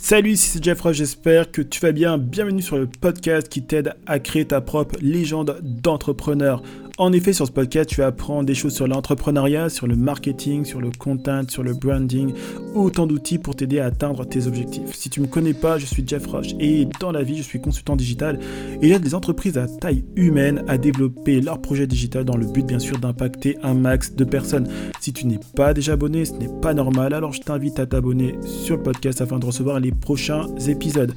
Salut, c'est Jeff Roche, j'espère que tu vas bien. Bienvenue sur le podcast qui t'aide à créer ta propre légende d'entrepreneur. En effet, sur ce podcast, tu vas apprendre des choses sur l'entrepreneuriat, sur le marketing, sur le content, sur le branding, autant d'outils pour t'aider à atteindre tes objectifs. Si tu ne me connais pas, je suis Jeff Roche et dans la vie, je suis consultant digital et j'aide des entreprises à taille humaine à développer leur projet digital dans le but bien sûr d'impacter un max de personnes. Si tu n'es pas déjà abonné, ce n'est pas normal, alors je t'invite à t'abonner sur le podcast afin de recevoir les prochains épisodes.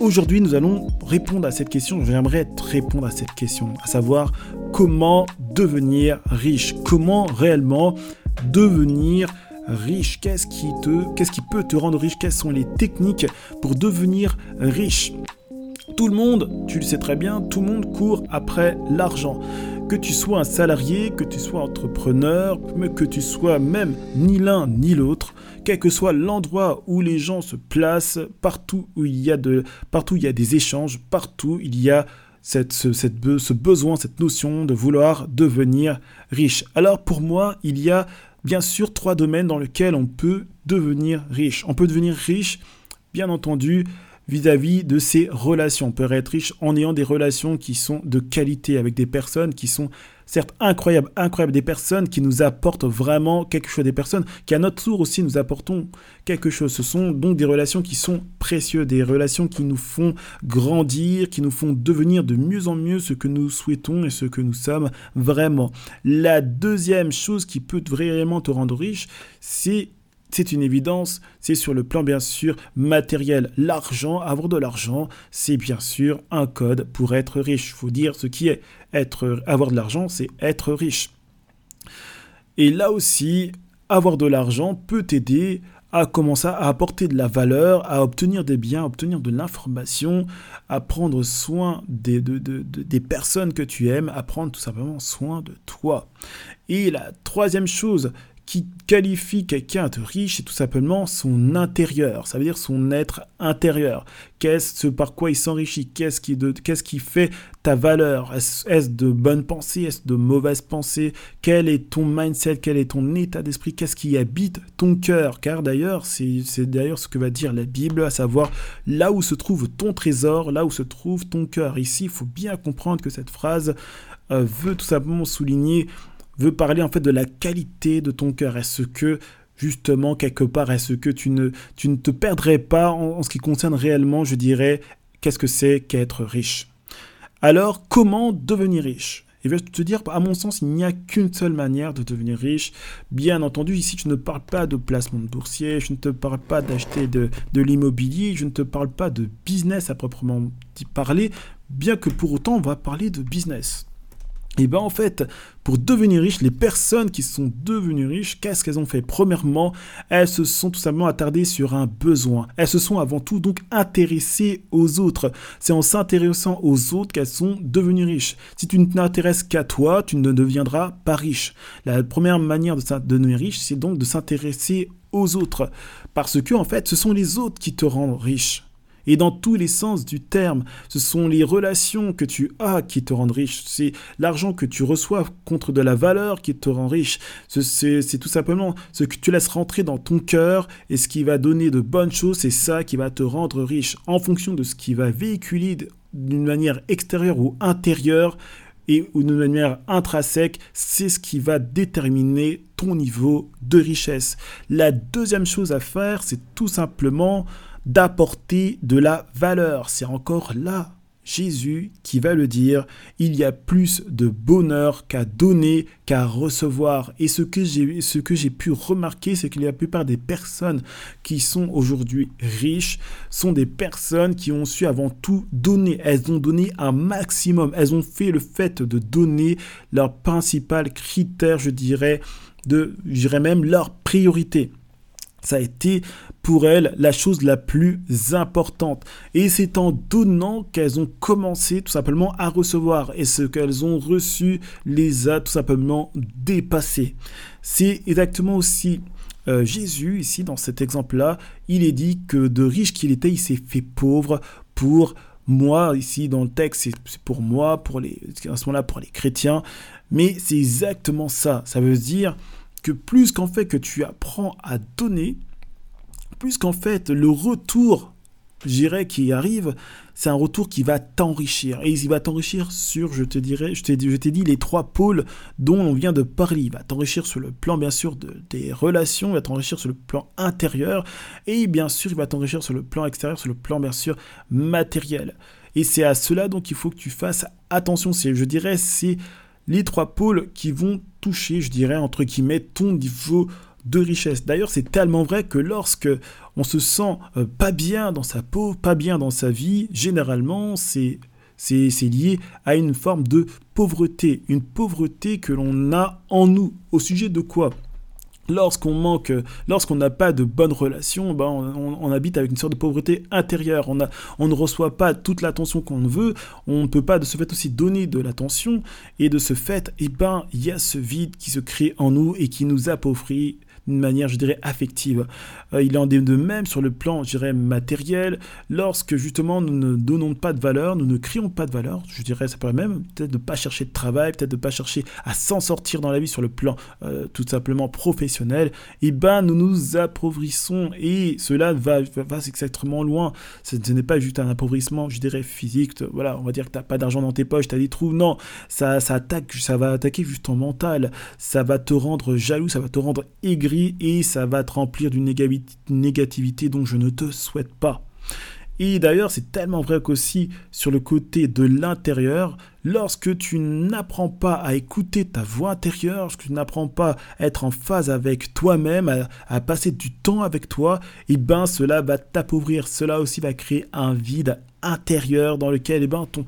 Aujourd'hui, nous allons répondre à cette question. J'aimerais te répondre à cette question, à savoir comment devenir riche, comment réellement devenir riche, qu'est-ce qui qu'est-ce qui peut te rendre riche, quelles sont les techniques pour devenir riche? Tout le monde, tu le sais très bien, tout le monde court après l'argent. Que tu sois un salarié, que tu sois entrepreneur, que tu sois même ni l'un ni l'autre, quel que soit l'endroit où les gens se placent, partout où il y a, des échanges, partout il y a cette, ce, ce besoin, cette notion de vouloir devenir riche. Alors pour moi, il y a bien sûr trois domaines dans lesquels on peut devenir riche. On peut devenir riche, bien entendu, vis-à-vis de ses relations. On peut être riche en ayant des relations qui sont de qualité avec des personnes qui sont certes incroyables, incroyables, des personnes qui nous apportent vraiment quelque chose, des personnes qui à notre tour aussi nous apportons quelque chose. Ce sont donc des relations qui sont précieuses, des relations qui nous font grandir, qui nous font devenir de mieux en mieux ce que nous souhaitons et ce que nous sommes vraiment. La deuxième chose qui peut vraiment te rendre riche, c'est c'est une évidence, c'est sur le plan bien sûr matériel. L'argent, avoir de l'argent, c'est bien sûr un code pour être riche. Il faut dire ce qui est. Être, avoir de l'argent, c'est être riche. Et là aussi, avoir de l'argent peut t'aider à commencer à apporter de la valeur, à obtenir des biens, à obtenir de l'information, à prendre soin des, des personnes que tu aimes, à prendre tout simplement soin de toi. Et la troisième chose qui qualifie quelqu'un de riche, c'est tout simplement son intérieur, ça veut dire son être intérieur. Qu'est-ce par quoi il s'enrichit? Qu'est-ce qui, qui fait ta valeur? Est-ce de bonnes pensées? Est-ce de mauvaises pensées? Quel est ton mindset? Quel est ton état d'esprit? Qu'est-ce qui habite ton cœur? Car d'ailleurs, c'est, c'est d'ailleurs ce que va dire la Bible, à savoir là où se trouve ton trésor, là où se trouve ton cœur. Ici, il faut bien comprendre que cette phrase euh, veut tout simplement souligner veut parler en fait de la qualité de ton cœur. Est-ce que justement quelque part, est-ce que tu ne, tu ne te perdrais pas en, ce qui concerne réellement, je dirais, qu'est-ce que c'est qu'être riche? Alors, comment devenir riche? Et je vais te dire, à mon sens, il n'y a qu'une seule manière de devenir riche. Bien entendu, ici, je ne parle pas de placement de boursier, je ne te parle pas d'acheter de, de l'immobilier, je ne te parle pas de business à proprement parler, bien que pour autant, on va parler de business. Et bien en fait, pour devenir riche, les personnes qui sont devenues riches, qu'est-ce qu'elles ont fait? Premièrement, elles se sont tout simplement attardées sur un besoin. Elles se sont avant tout donc intéressées aux autres. C'est en s'intéressant aux autres qu'elles sont devenues riches. Si tu ne t'intéresses qu'à toi, tu ne deviendras pas riche. La première manière de devenir riche, c'est donc de s'intéresser aux autres. Parce que en fait, ce sont les autres qui te rendent riche et dans tous les sens du terme. Ce sont les relations que tu as qui te rendent riche. C'est l'argent que tu reçois contre de la valeur qui te rend riche. C'est tout simplement ce que tu laisses rentrer dans ton cœur et ce qui va donner de bonnes choses, c'est ça qui va te rendre riche. En fonction de ce qui va véhiculer d'une manière extérieure ou intérieure, et d'une manière intrinsèque, c'est ce qui va déterminer ton niveau de richesse. La deuxième chose à faire, c'est tout simplement d'apporter de la valeur. C'est encore là Jésus qui va le dire, il y a plus de bonheur qu'à donner, qu'à recevoir. Et ce que j'ai, ce pu remarquer, c'est que la plupart des personnes qui sont aujourd'hui riches sont des personnes qui ont su avant tout donner. Elles ont donné un maximum. Elles ont fait le fait de donner leur principal critère, je dirais, de, je dirais même leur priorité. Ça a été pour elles la chose la plus importante. Et c'est en donnant qu'elles ont commencé tout simplement à recevoir. Et ce qu'elles ont reçu les a tout simplement dépassés. C'est exactement aussi euh, Jésus, ici dans cet exemple-là, il est dit que de riche qu'il était, il s'est fait pauvre pour moi, ici dans le texte, c'est pour moi, pour les, à ce moment-là, pour les chrétiens. Mais c'est exactement ça. Ça veut dire que plus qu'en fait que tu apprends à donner, plus qu'en fait le retour dirais, qui arrive, c'est un retour qui va t'enrichir. Et il va t'enrichir sur, je te dirais, je t'ai dit les trois pôles dont on vient de parler. Il va t'enrichir sur le plan, bien sûr, de, des relations, il va t'enrichir sur le plan intérieur, et bien sûr, il va t'enrichir sur le plan extérieur, sur le plan, bien sûr, matériel. Et c'est à cela donc il faut que tu fasses attention. C'est, je dirais, c'est les trois pôles qui vont toucher, je dirais, entre guillemets, ton niveau de richesse. D'ailleurs, c'est tellement vrai que lorsque on se sent euh, pas bien dans sa peau, pas bien dans sa vie, généralement, c'est c'est lié à une forme de pauvreté, une pauvreté que l'on a en nous. Au sujet de quoi? Lorsqu'on manque, lorsqu'on n'a pas de bonnes relations, ben on, habite avec une sorte de pauvreté intérieure. On ne reçoit pas toute l'attention qu'on veut. On ne peut pas de ce fait aussi donner de l'attention. Et de ce fait, eh ben, il y a ce vide qui se crée en nous et qui nous appauvrit d'une manière, je dirais, affective. Euh, il en est de même sur le plan, je dirais, matériel. Lorsque justement nous ne donnons pas de valeur, nous ne créons pas de valeur, je dirais, ça pourrait même peut-être de ne pas chercher de travail, peut-être de ne pas chercher à s'en sortir dans la vie sur le plan euh, tout simplement professionnel, et eh ben nous nous appauvrissons et cela va, va, extrêmement loin. Ce, n'est pas juste un appauvrissement, je dirais, physique. Voilà, on va dire que tu n'as pas d'argent dans tes poches, tu as des trous. Non, ça, ça attaque, ça va attaquer juste ton mental. Ça va te rendre jaloux, ça va te rendre et ça va te remplir d'une négativité dont je ne te souhaite pas. Et d'ailleurs, c'est tellement vrai qu'aussi sur le côté de l'intérieur, lorsque tu n'apprends pas à écouter ta voix intérieure, lorsque tu n'apprends pas à être en phase avec toi-même, à, passer du temps avec toi, et eh ben cela va t'appauvrir. Cela aussi va créer un vide intérieur dans lequel eh ben ton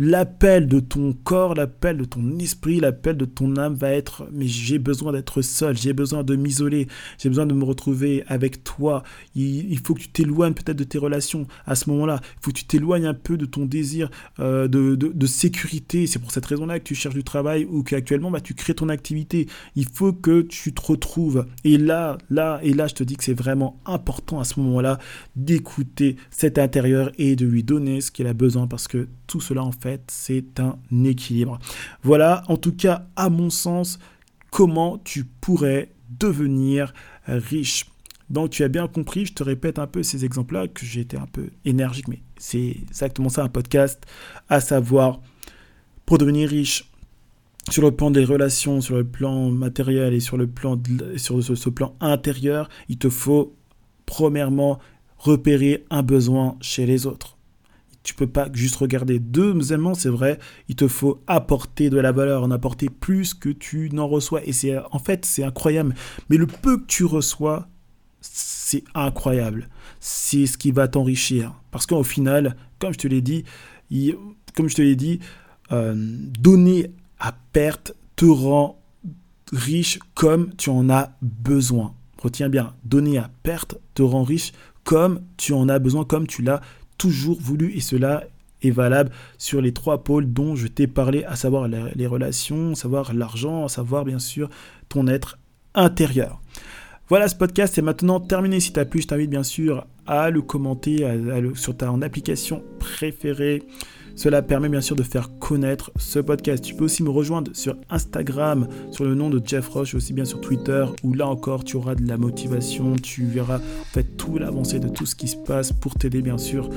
l'appel de ton corps, l'appel de ton esprit, l'appel de ton âme va être mais j'ai besoin d'être seul, j'ai besoin de m'isoler, j'ai besoin de me retrouver avec toi. Il, faut que tu t'éloignes peut-être de tes relations à ce moment-là. Il faut que tu t'éloignes un peu de ton désir euh, de, sécurité. C'est pour cette raison-là que tu cherches du travail ou qu'actuellement bah, tu crées ton activité. Il faut que tu te retrouves. Et là, là, et là, je te dis que c'est vraiment important à ce moment-là d'écouter cet intérieur et de lui donner ce qu'il a besoin parce que tout cela en fait c'est un équilibre. Voilà en tout cas à mon sens comment tu pourrais devenir riche. Donc tu as bien compris, je te répète un peu ces exemples-là, que j'ai été un peu énergique, mais c'est exactement ça un podcast, à savoir pour devenir riche sur le plan des relations, sur le plan matériel et sur le plan sur ce plan intérieur, il te faut premièrement repérer un besoin chez les autres tu peux pas juste regarder. Deuxièmement, c'est vrai, il te faut apporter de la valeur, en apporter plus que tu n'en reçois. Et c'est en fait, c'est incroyable. Mais le peu que tu reçois, c'est incroyable. C'est ce qui va t'enrichir. Parce qu'au final, comme je te l'ai dit, comme je te l'ai dit, euh, donner à perte te rend riche comme tu en as besoin. Retiens bien, donner à perte te rend riche comme tu en as besoin, comme tu l'as toujours voulu et cela est valable sur les trois pôles dont je t'ai parlé, à savoir les relations, savoir l'argent, à savoir bien sûr ton être intérieur. Voilà, ce podcast est maintenant terminé. Si tu as plu, je t'invite bien sûr à le commenter sur ta application préférée. Cela permet bien sûr de faire connaître ce podcast. Tu peux aussi me rejoindre sur Instagram sur le nom de Jeff Roche, aussi bien sur Twitter, où là encore tu auras de la motivation, tu verras en fait tout l'avancée de tout ce qui se passe pour t'aider bien sûr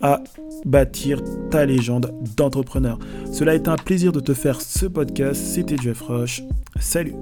à bâtir ta légende d'entrepreneur. Cela été un plaisir de te faire ce podcast. C'était Jeff Roche. Salut